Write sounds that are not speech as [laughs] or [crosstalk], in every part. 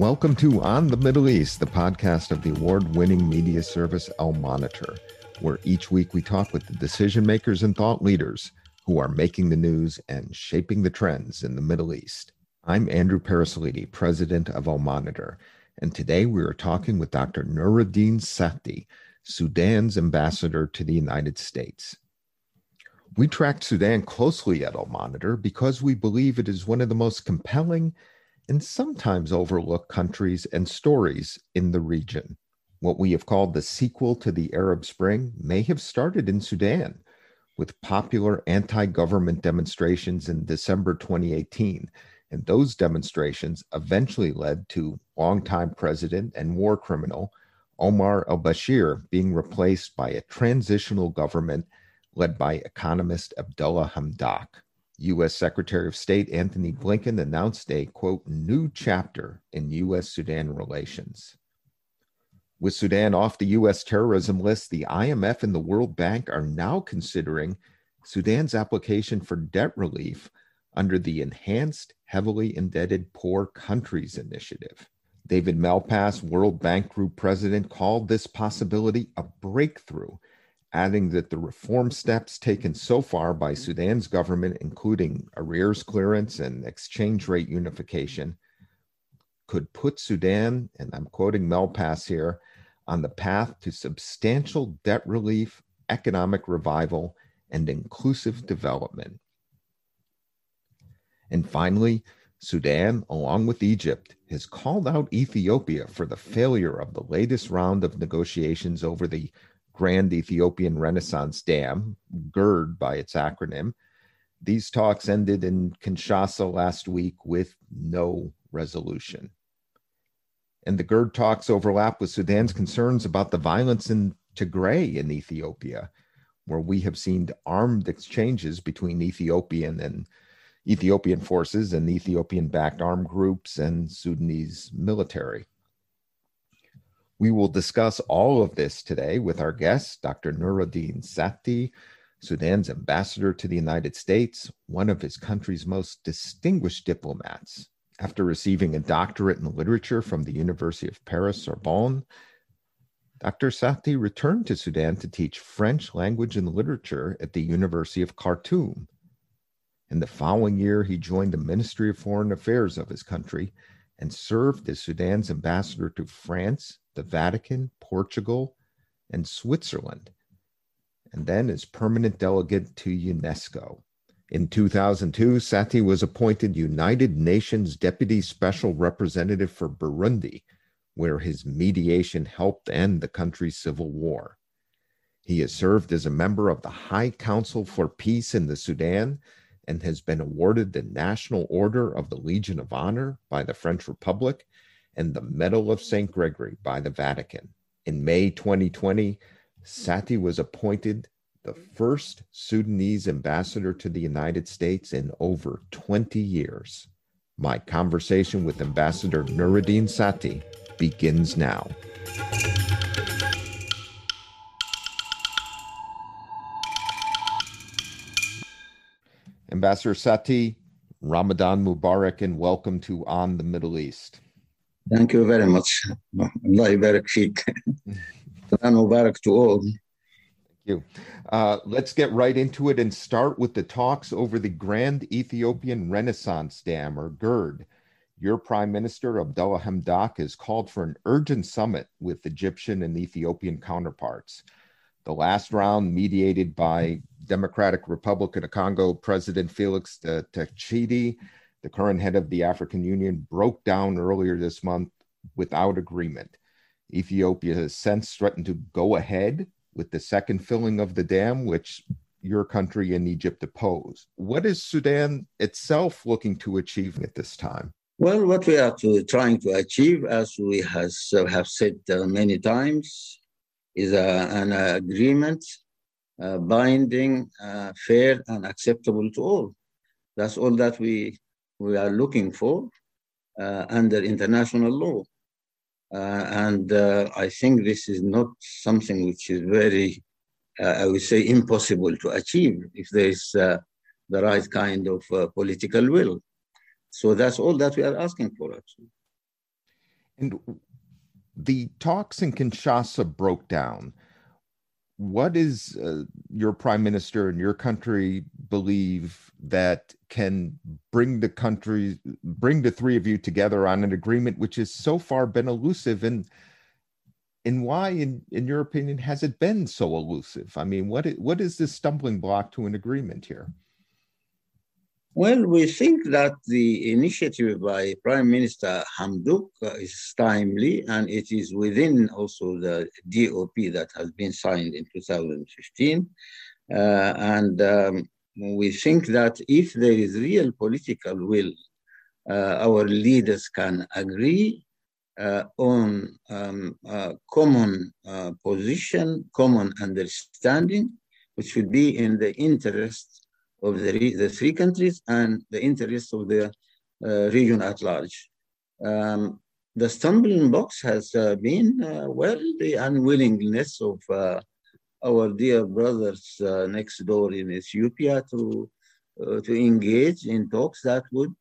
Welcome to On the Middle East, the podcast of the award winning media service Al Monitor, where each week we talk with the decision makers and thought leaders who are making the news and shaping the trends in the Middle East. I'm Andrew Parasiliti, president of Al Monitor, and today we are talking with Dr. Nuruddin Sati, Sudan's ambassador to the United States. We tracked Sudan closely at Al Monitor because we believe it is one of the most compelling and sometimes overlook countries and stories in the region. What we have called the sequel to the Arab Spring may have started in Sudan with popular anti government demonstrations in December 2018. And those demonstrations eventually led to longtime president and war criminal Omar al Bashir being replaced by a transitional government led by economist Abdullah Hamdok. U.S. Secretary of State Antony Blinken announced a quote, new chapter in U.S. Sudan relations. With Sudan off the U.S. terrorism list, the IMF and the World Bank are now considering Sudan's application for debt relief under the Enhanced Heavily Indebted Poor Countries Initiative. David Malpass, World Bank Group president, called this possibility a breakthrough adding that the reform steps taken so far by Sudan's government, including arrears clearance and exchange rate unification, could put Sudan, and I'm quoting Malpass here, on the path to substantial debt relief, economic revival, and inclusive development. And finally, Sudan, along with Egypt, has called out Ethiopia for the failure of the latest round of negotiations over the Grand Ethiopian Renaissance Dam, GERD by its acronym. These talks ended in Kinshasa last week with no resolution. And the GERD talks overlap with Sudan's concerns about the violence in Tigray in Ethiopia, where we have seen armed exchanges between Ethiopian and Ethiopian forces and Ethiopian backed armed groups and Sudanese military. We will discuss all of this today with our guest, Dr. Nuruddin Sati, Sudan's ambassador to the United States, one of his country's most distinguished diplomats. After receiving a doctorate in literature from the University of Paris Sorbonne, Dr. Sati returned to Sudan to teach French language and literature at the University of Khartoum. In the following year, he joined the Ministry of Foreign Affairs of his country and served as Sudan's ambassador to France, the Vatican, Portugal, and Switzerland, and then as permanent delegate to UNESCO. In 2002, Sati was appointed United Nations Deputy Special Representative for Burundi, where his mediation helped end the country's civil war. He has served as a member of the High Council for Peace in the Sudan and has been awarded the National Order of the Legion of Honor by the French Republic and the Medal of St. Gregory by the Vatican. In May 2020, Sati was appointed the first Sudanese ambassador to the United States in over 20 years. My conversation with Ambassador Nuruddin Sati begins now. Ambassador Sati, Ramadan Mubarak, and welcome to On the Middle East. Thank you very much. Mubarak to all. Thank you. Uh, let's get right into it and start with the talks over the Grand Ethiopian Renaissance Dam, or GERD. Your Prime Minister, Abdullah Hamdok, has called for an urgent summit with Egyptian and Ethiopian counterparts. The last round, mediated by Democratic Republic of Congo President Felix Tshisekedi, the current head of the African Union, broke down earlier this month without agreement. Ethiopia has since threatened to go ahead with the second filling of the dam, which your country and Egypt oppose. What is Sudan itself looking to achieve at this time? Well, what we are to, trying to achieve, as we has, uh, have said uh, many times, is uh, an agreement uh, binding, uh, fair, and acceptable to all. That's all that we, we are looking for uh, under international law. Uh, and uh, I think this is not something which is very, uh, I would say, impossible to achieve if there is the right kind of political will. So that's all that we are asking for, actually. And the talks in Kinshasa broke down. What is uh, your prime minister and your country believe that can bring the country, bring the three of you together on an agreement which has so far been elusive? And and why, in, in your opinion, has it been so elusive? I mean, what what is this stumbling block to an agreement here? Well, we think that the initiative by Prime Minister Hamdok is timely and it is within also the DOP that has been signed in 2015. Uh, and um, we think that if there is real political will, uh, our leaders can agree uh, on um, common uh, position, common understanding, which would be in the interest of the, the three countries and the interest of the uh, region at large. Um, the stumbling blocks has uh, been, uh, well, the unwillingness of uh, our dear brothers uh, next door in Ethiopia to, uh, to engage in talks that would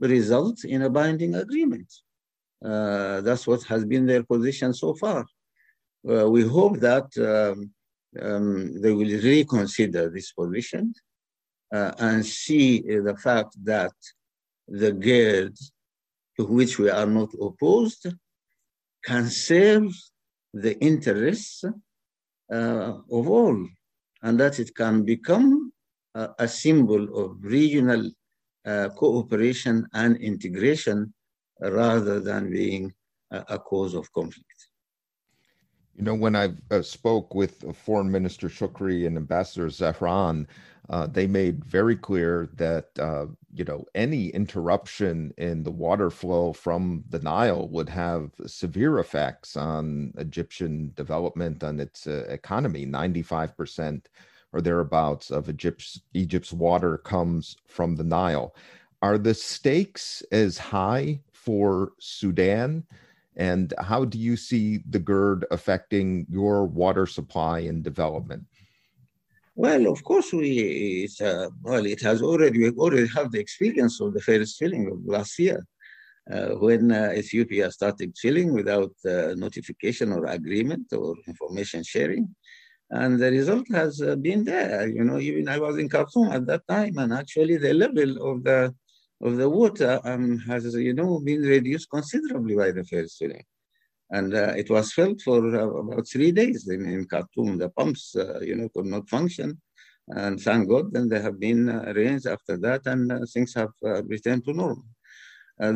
result in a binding agreement. that's what has been their position so far. we hope that um, um, they will reconsider this position uh, and see the fact that the GERD to which we are not opposed can serve the interests uh, of all, and that it can become a, a symbol of regional uh, cooperation and integration rather than being a, a cause of conflict. You know, when I uh, spoke with Foreign Minister Shukri and Ambassador Zahran, uh, they made very clear that uh, you know any interruption in the water flow from the Nile would have severe effects on Egyptian development and its uh, economy. Ninety-five percent or thereabouts of Egypt's Egypt's water comes from the Nile. Are the stakes as high for Sudan? And how do you see the GERD affecting your water supply and development? Well, of course, we it's, uh, well, it has already we already have the experience of the first filling of last year, uh, when uh, Ethiopia started chilling without uh, notification or agreement or information sharing, and the result has uh, been there. You know, even I was in Khartoum at that time, and actually the level of the of the water um, has you know been reduced considerably by the first filling. And uh, it was felt for uh, about three days in, in Khartoum. The pumps, uh, you know, could not function. And thank God, then there have been uh, rains after that, and uh, things have uh, returned to normal.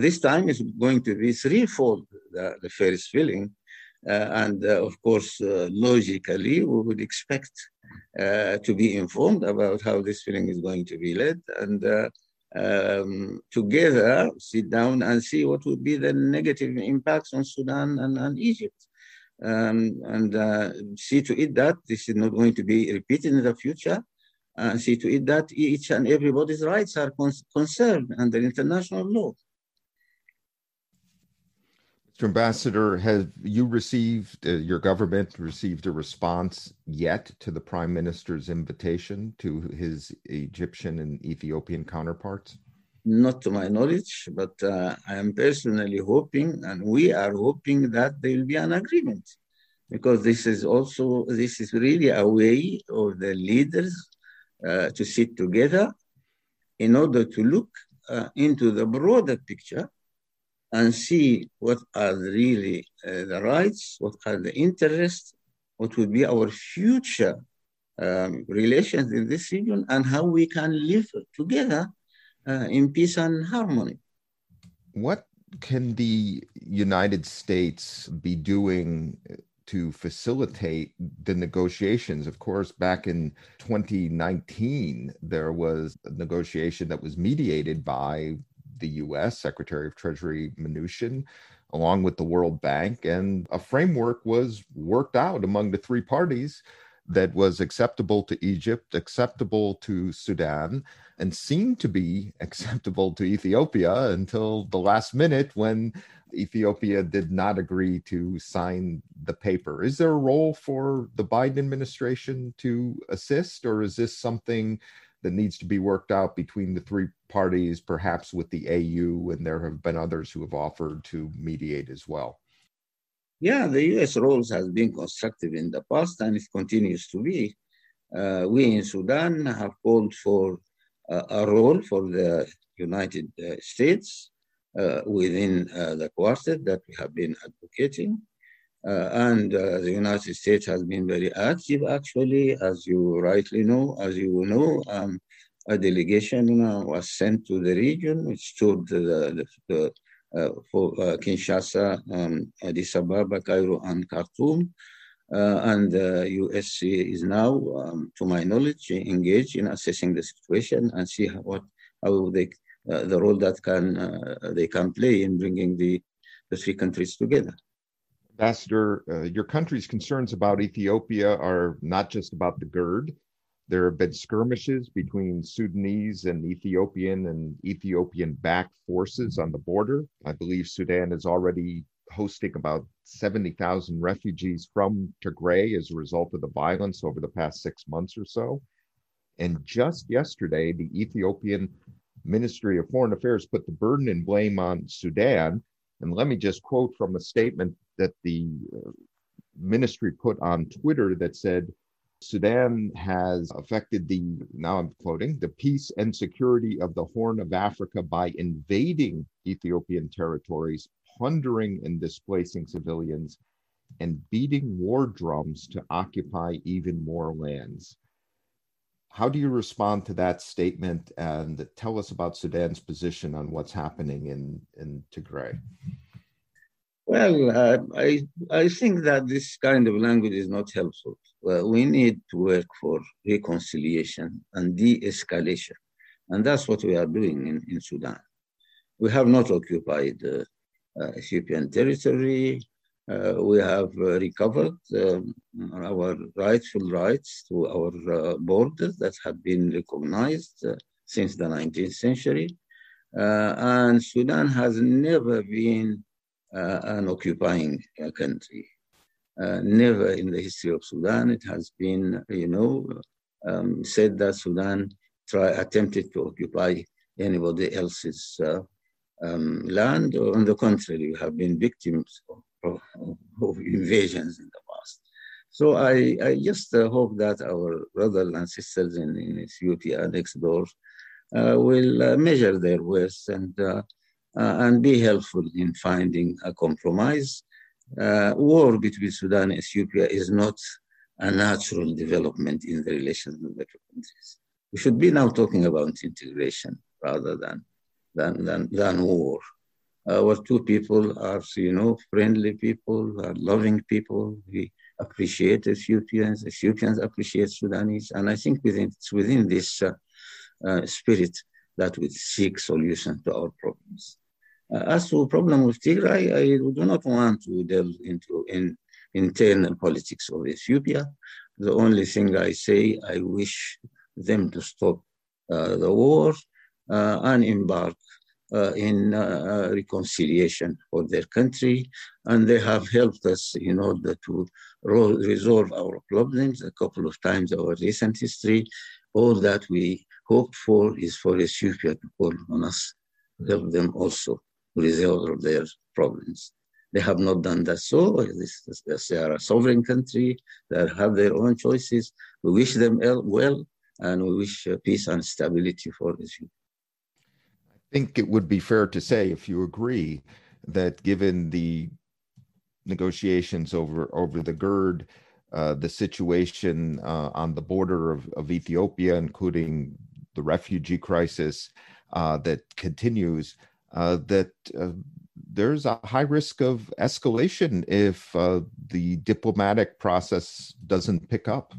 this time is going to be threefold the, the first filling. and of course, logically, we would expect to be informed about how this filling is going to be led. And um, together sit down and see what would be the negative impacts on Sudan and, and Egypt. Um, and uh, see to it that this is not going to be repeated in the future. And see to it that each and everybody's rights are con- conserved under international law. Mr. Ambassador, have you received, uh, your government received a response yet to the Prime Minister's invitation to his Egyptian and Ethiopian counterparts? Not to my knowledge, but uh, I am personally hoping, and we are hoping that there will be an agreement, because this is also this is really a way of the leaders uh, to sit together in order to look uh, into the broader picture and see what are really uh, the rights, what are the interests, what would be our future um, relations in this region, and how we can live together uh, in peace and harmony. What can the United States be doing to facilitate the negotiations. Of course, back in 2019, there was a negotiation that was mediated by the US, Secretary of Treasury Mnuchin, along with the World Bank. And a framework was worked out among the three parties that was acceptable to Egypt, acceptable to Sudan, and seemed to be [laughs] acceptable to Ethiopia until the last minute when Ethiopia did not agree to sign the paper. Is there a role for the Biden administration to assist, or is this something that needs to be worked out between the three parties, perhaps with the AU, and there have been others who have offered to mediate as well. Yeah, the U.S. role has been constructive in the past, and it continues to be. Uh, we in Sudan have called for uh, a role for the United uh, States uh, within uh, the quartet that we have been advocating. Uh, and uh, the United States has been very active, actually, as you rightly know. As you know, um, a delegation uh, was sent to the region, which stood the, the, uh, for uh, Kinshasa, um, Addis Ababa, Cairo, and Khartoum. Uh, and the USC is now, um, to my knowledge, engaged in assessing the situation and see what how they the role that can they can play in bringing the the three countries together. Ambassador, uh, your country's concerns about Ethiopia are not just about the GERD. There have been skirmishes between Sudanese and Ethiopian and Ethiopian backed forces on the border. I believe Sudan is already hosting about 70,000 refugees from Tigray as a result of the violence over the past six months or so. And just yesterday, the Ethiopian Ministry of Foreign Affairs put the burden and blame on Sudan. And let me just quote from a statement that the uh, ministry put on Twitter that said Sudan has affected the, now I'm quoting, the peace and security of the Horn of Africa by invading Ethiopian territories, plundering and displacing civilians, and beating war drums to occupy even more lands. How do you respond to that statement and tell us about Sudan's position on what's happening in, in Tigray? Well, uh, I, I think that this kind of language is not helpful. Well, we need to work for reconciliation and de escalation. And that's what we are doing in, in Sudan. We have not occupied uh, uh, Ethiopian territory. Uh, we have uh, recovered um, our rightful rights to our uh, borders that have been recognized since the 19th century. and Sudan has never been an occupying uh, country. Uh, never in the history of Sudan it has been, you know, um, said that Sudan try, attempted to occupy anybody else's um, land. On the contrary, we have been victims of, of, of invasions in the past. So I, I just uh, hope that our brothers and sisters in, in Ethiopia next door uh, will uh, measure their worth and uh, and be helpful in finding a compromise. Uh, war between Sudan and Ethiopia is not a natural development in the relations with the two countries. We should be now talking about integration rather than, than, than, than war. Our two people are, you know, friendly people, are loving people. We appreciate Ethiopians. Ethiopians appreciate Sudanese. And I think within, it's within this uh, uh, spirit that we seek solutions to our problems. Uh, as to the problem with Tigray, I do not want to delve into in internal politics of Ethiopia. The only thing I say, I wish them to stop uh, the war uh, and embark uh, in uh, reconciliation for their country. And they have helped us in order to resolve our problems a couple of times our recent history. All that we hope for is for Ethiopia to call on us, help them also resolve their problems. They have not done that so. They are a sovereign country. They have their own choices. We wish them well, and we wish uh, peace and stability for Israel. I think it would be fair to say, if you agree, that given the negotiations over over the GERD, uh, the situation uh, on the border of, of Ethiopia, including the refugee crisis uh, that continues, uh, that uh, there's a high risk of escalation if uh, the diplomatic process doesn't pick up.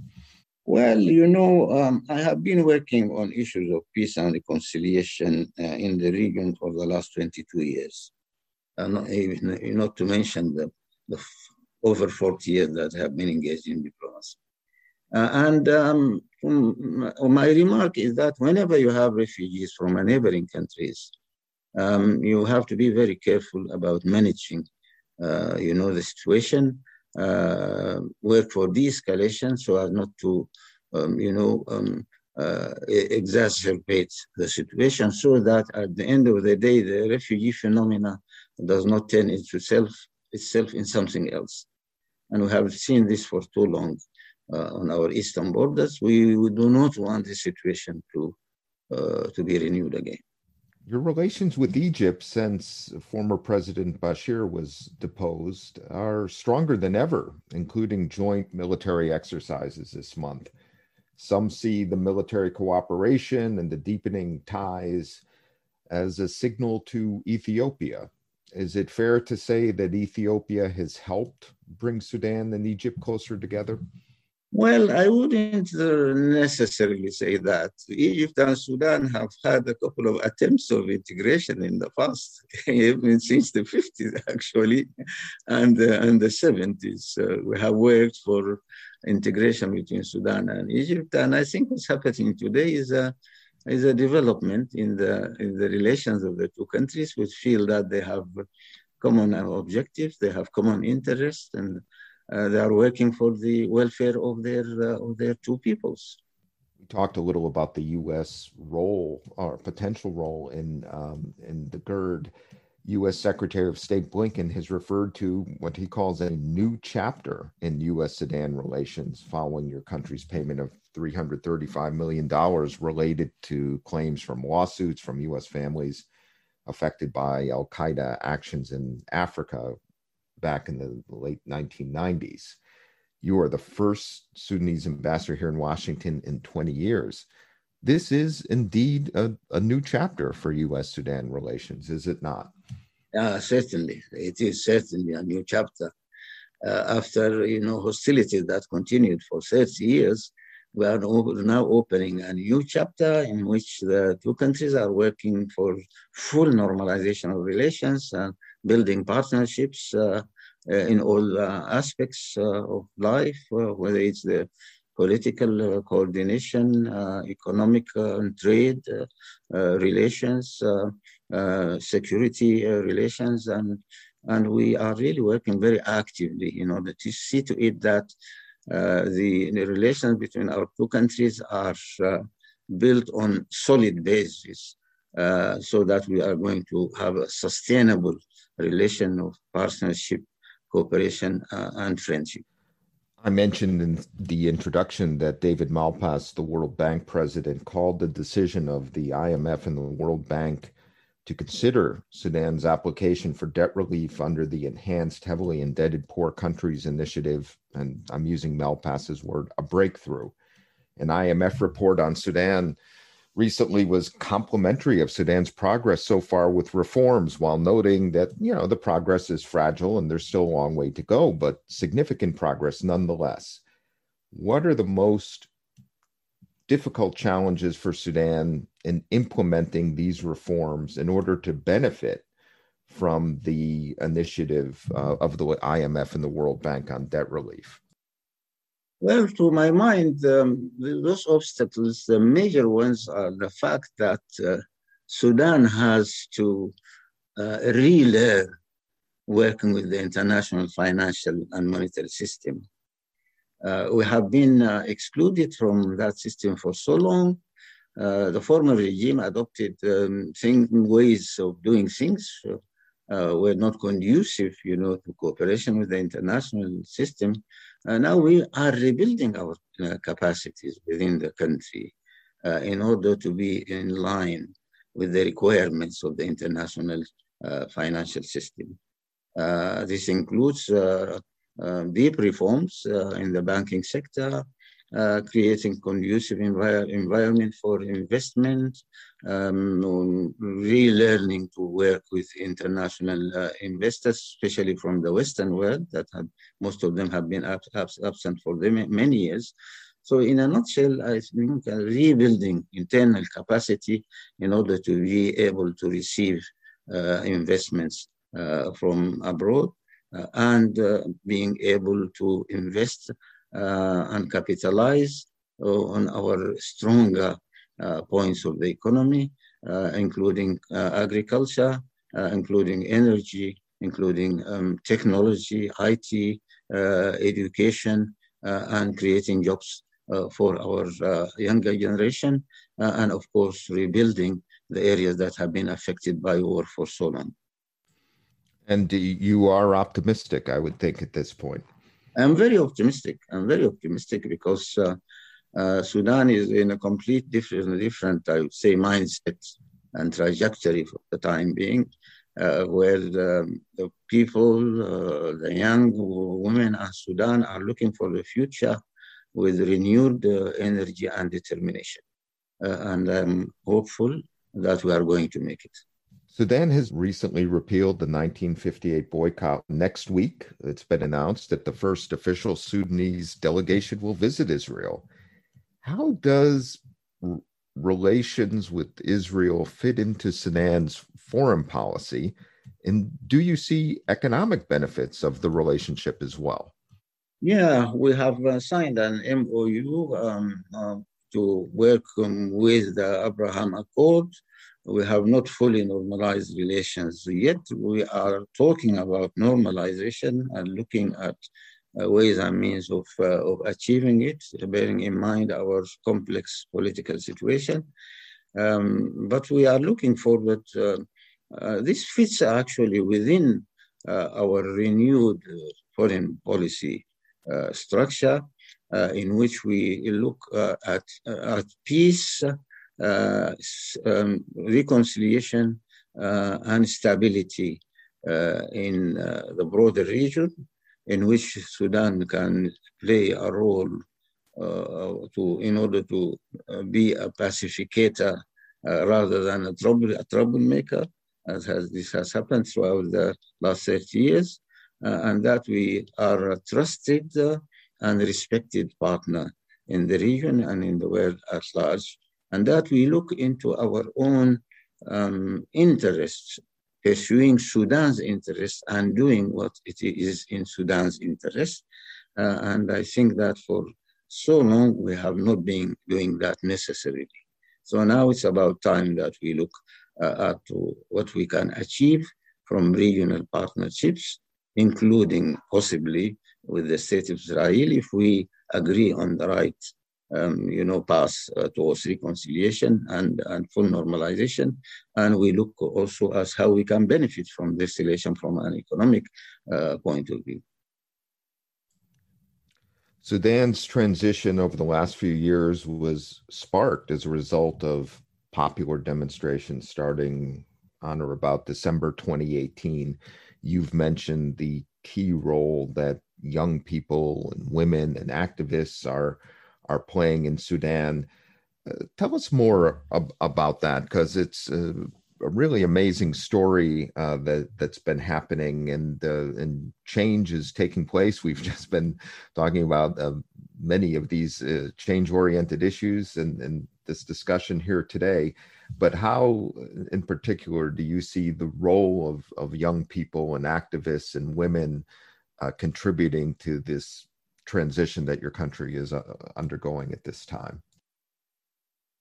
Well, you know, um, I have been working on issues of peace and reconciliation uh, in the region for the last 22 years. Not, even, not to mention the, the over 40 years that I have been engaged in diplomacy. Uh, and um, my remark is that whenever you have refugees from neighboring countries, um, you have to be very careful about managing, uh, you know, the situation. Uh, work for de-escalation so as not to, um, you know, um, uh, exacerbate the situation so that at the end of the day, the refugee phenomena does not turn into itself, itself in something else. And we have seen this for too long uh, on our eastern borders. We, we, do not want this situation to, uh, to be renewed again. Your relations with Egypt since former President Bashir was deposed are stronger than ever, including joint military exercises this month. Some see the military cooperation and the deepening ties as a signal to Ethiopia. Is it fair to say that Ethiopia has helped bring Sudan and Egypt closer together? Well, I wouldn't uh, necessarily say that. Egypt and Sudan have had a couple of attempts of integration in the past, [laughs] even since the 50s, [laughs] actually, and, uh, and the 70s. Uh, we have worked for integration between Sudan and Egypt, and I think what's happening today is a is a development in the in the relations of the two countries, which feel that they have common objectives, they have common interests, and they are working for the welfare of their uh, of their two peoples. We talked a little about the U.S. role or potential role in um, in the GERD. U.S. Secretary of State Blinken has referred to what he calls a new chapter in U.S. Sudan relations following your country's payment of $335 million related to claims from lawsuits from U.S. families affected by Al Qaeda actions in Africa, back in the late 1990s. You are the first Sudanese ambassador here in Washington in 20 years. This is indeed a, a new chapter for U.S. Sudan relations, is it not? Yeah, certainly. It is certainly a new chapter. Uh, after you know hostilities that continued for 30 years, we are now opening a new chapter in which the two countries are working for full normalization of relations and building partnerships uh, uh, in all uh, aspects of life, whether it's the political coordination, economic and trade relations, security relations, and and we are really working very actively in order to see to it that uh, the, the, relations between our two countries are uh, built on solid basis uh, so that we are going to have a sustainable relation of partnership, cooperation, uh, and friendship. I mentioned in the introduction that David Malpass, the World Bank president, called the decision of the IMF and the World Bank to consider Sudan's application for debt relief under the Enhanced Heavily Indebted Poor Countries Initiative, and I'm using Malpass's word, a breakthrough. An IMF report on Sudan recently was complimentary of Sudan's progress so far with reforms, while noting that, you know, the progress is fragile and there's still a long way to go, but significant progress nonetheless. What are the most difficult challenges for Sudan in implementing these reforms in order to benefit from the initiative uh, of the IMF and the World Bank on debt relief? Well, to my mind, um, those obstacles, the major ones are the fact that uh, Sudan has to uh, relearn working with the international financial and monetary system. Uh, we have been uh, excluded from that system for so long. Uh, the former regime adopted um, ways of doing things uh, were not conducive, you know, to cooperation with the international system. Uh, now we are rebuilding our uh, capacities within the country uh, in order to be in line with the requirements of the international uh, financial system. Uh, this includes deep reforms in the banking sector, uh, creating conducive envir environment for investment, um, relearning to work with international uh, investors, especially from the Western world, that have, most of them have been ab ab absent for many years. So in a nutshell, I think rebuilding internal capacity in order to be able to receive uh, investments uh, from abroad uh, and uh, being able to invest uh, and capitalize on our stronger points of the economy, including agriculture, including energy, including um, technology, IT, education, and creating jobs uh, for our uh, younger generation, uh, and of course, rebuilding the areas that have been affected by war for so long. And you are optimistic, I would think, at this point. I'm very optimistic. I'm very optimistic because uh, uh, Sudan is in a complete different, different, I would say, mindset and trajectory for the time being, uh, where the, the people, uh, the young women in Sudan are looking for the future with renewed uh, energy and determination. Uh, and I'm hopeful that we are going to make it. Sudan has recently repealed the 1958 boycott. Next week, it's been announced that the first official Sudanese delegation will visit Israel. How does r- relations with Israel fit into Sudan's foreign policy? And do you see economic benefits of the relationship as well? Yeah, we have uh, signed an MOU um, uh, to work um, with the Abraham Accord we have not fully normalized relations yet. We are talking about normalization and looking at ways and means of, uh, of achieving it, bearing in mind our complex political situation. Um, but we are looking forward. Uh, uh this fits actually within uh, our renewed uh, foreign policy structure, in which we look at, at peace uh, um, reconciliation uh, and stability uh, in the broader region in which Sudan can play a role to, in order to be a pacificator rather than a, trouble, a troublemaker, as has, this has happened throughout the last 30 years, uh, and that we are a trusted uh, and respected partner in the region and in the world at large. And that we look into our own um, interests, pursuing Sudan's interests and doing what it is in Sudan's interest. Uh, and I think that for so long we have not been doing that necessarily. So now it's about time that we look uh, at what we can achieve from regional partnerships, including possibly with the state of Israel if we agree on the right um, you know, path uh, towards reconciliation and, and full normalization. And we look also as how we can benefit from this relation from an economic uh, point of view. Sudan's transition over the last few years was sparked as a result of popular demonstrations starting on or about December 2018. You've mentioned the key role that young people and women and activists are are playing in Sudan. Uh, tell us more ab- about that because it's a, a, really amazing story uh, that that's been happening and uh, and change is taking place. We've [laughs] just been talking about uh, many of these uh, change oriented issues and, and this discussion here today. But how, in particular, do you see the role of, of young people and activists and women uh, contributing to this transition that your country is uh, undergoing at this time?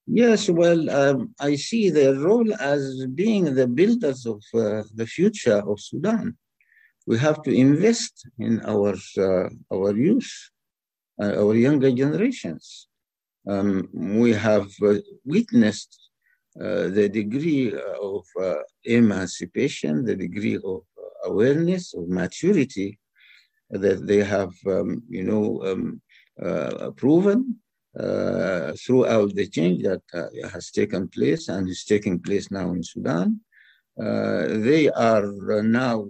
Yes, well, um, I see their role as being the builders of uh, the future of Sudan. We have to invest in our uh, our youth, uh, our younger generations. Um, we have uh, witnessed uh, the degree of emancipation, the degree of awareness, of maturity that they have, um, you know, um, uh, proven uh, throughout the change that uh, has taken place and is taking place now in Sudan. Uh, they are now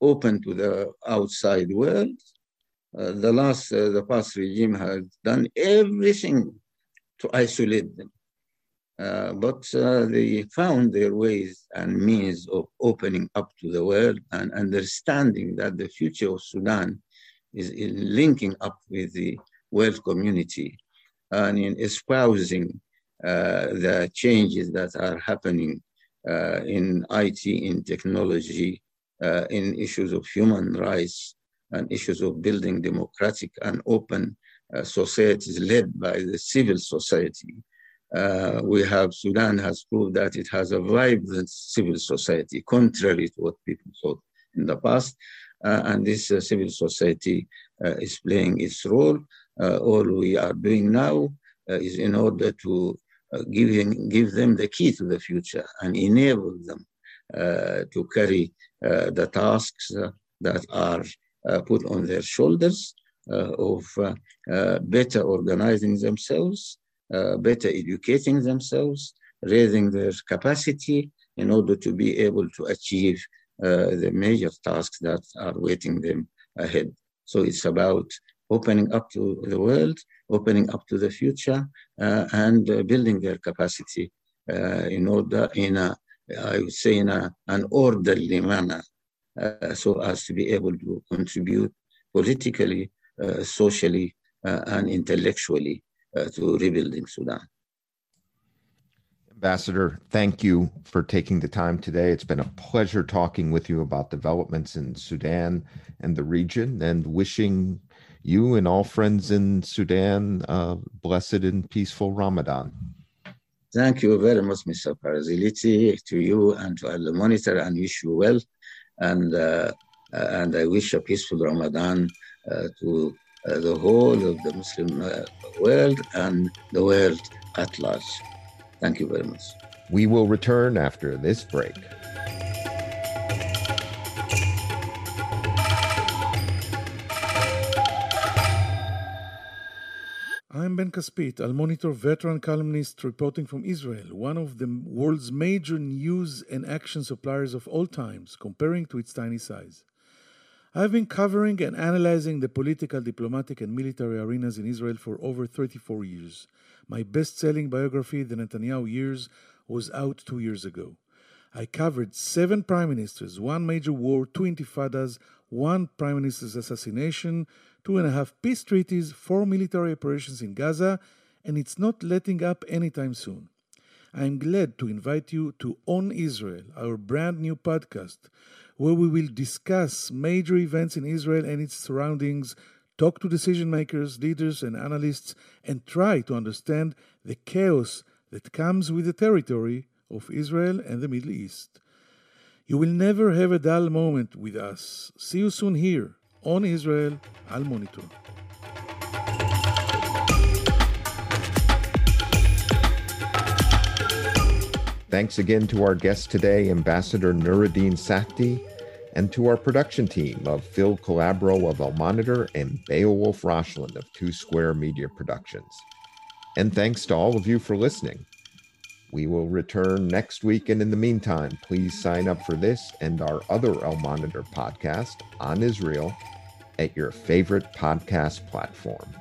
open to the outside world. Uh, the last, uh, the past regime has done everything to isolate them. Uh, but uh, they found their ways and means of opening up to the world and understanding that the future of Sudan is in linking up with the world community and in espousing uh, the changes that are happening uh, in IT, in technology, uh, in issues of human rights, and issues of building democratic and open societies led by the civil society uh, we have Sudan has proved that it has a vibrant civil society, contrary to what people thought in the past. Uh, and this uh, civil society uh, is playing its role Uh, all we are doing now uh, is in order to give, give them the key to the future and enable them to carry the tasks that are put on their shoulders of better organizing themselves, better educating themselves, raising their capacity in order to be able to achieve uh, the major tasks that are waiting them ahead. So it's about opening up to the world, opening up to the future, uh, and uh, building their capacity uh, in order, in a, I would say, in a, an orderly manner, uh, so as to be able to contribute politically, uh, socially, and intellectually to rebuilding Sudan. Ambassador, thank you for taking the time today. It's been a pleasure talking with you about developments in Sudan and the region and wishing you and all friends in Sudan uh, blessed and peaceful Ramadan. Thank you very much, Mr. Parasiliti, to you and to the monitor, and wish you well. And, uh, and I wish a peaceful Ramadan uh, to uh, the whole of the Muslim uh, world and the world at large. Thank you very much. We will return after this break. I'm Ben Caspit, Al Monitor veteran columnist reporting from Israel, one of the world's major news and action suppliers of all times, comparing to its tiny size. I've been covering and analyzing the political, diplomatic, and military arenas in Israel for over 34 years. My best selling biography, The Netanyahu Years, was out two years ago. I covered seven prime ministers, one major war, two intifadas, one prime minister's assassination, two and a half peace treaties, four military operations in Gaza, and it's not letting up anytime soon. I'm glad to invite you to On Israel, our brand new podcast, where we will discuss major events in Israel and its surroundings talk to decision makers, leaders, and analysts, and try to understand the chaos that comes with the territory of Israel and the Middle East. You will never have a dull moment with us. See you soon here on Israel Al Monitor. Thanks again to our guest today, Ambassador Nuruddin Sati and to our production team of Phil Calabro of Al Monitor and Beowulf Roshland of Two Square Media Productions. And thanks to all of you for listening. We will return next week, and in the meantime, please sign up for this and our other Al Monitor podcast on Israel at your favorite podcast platform.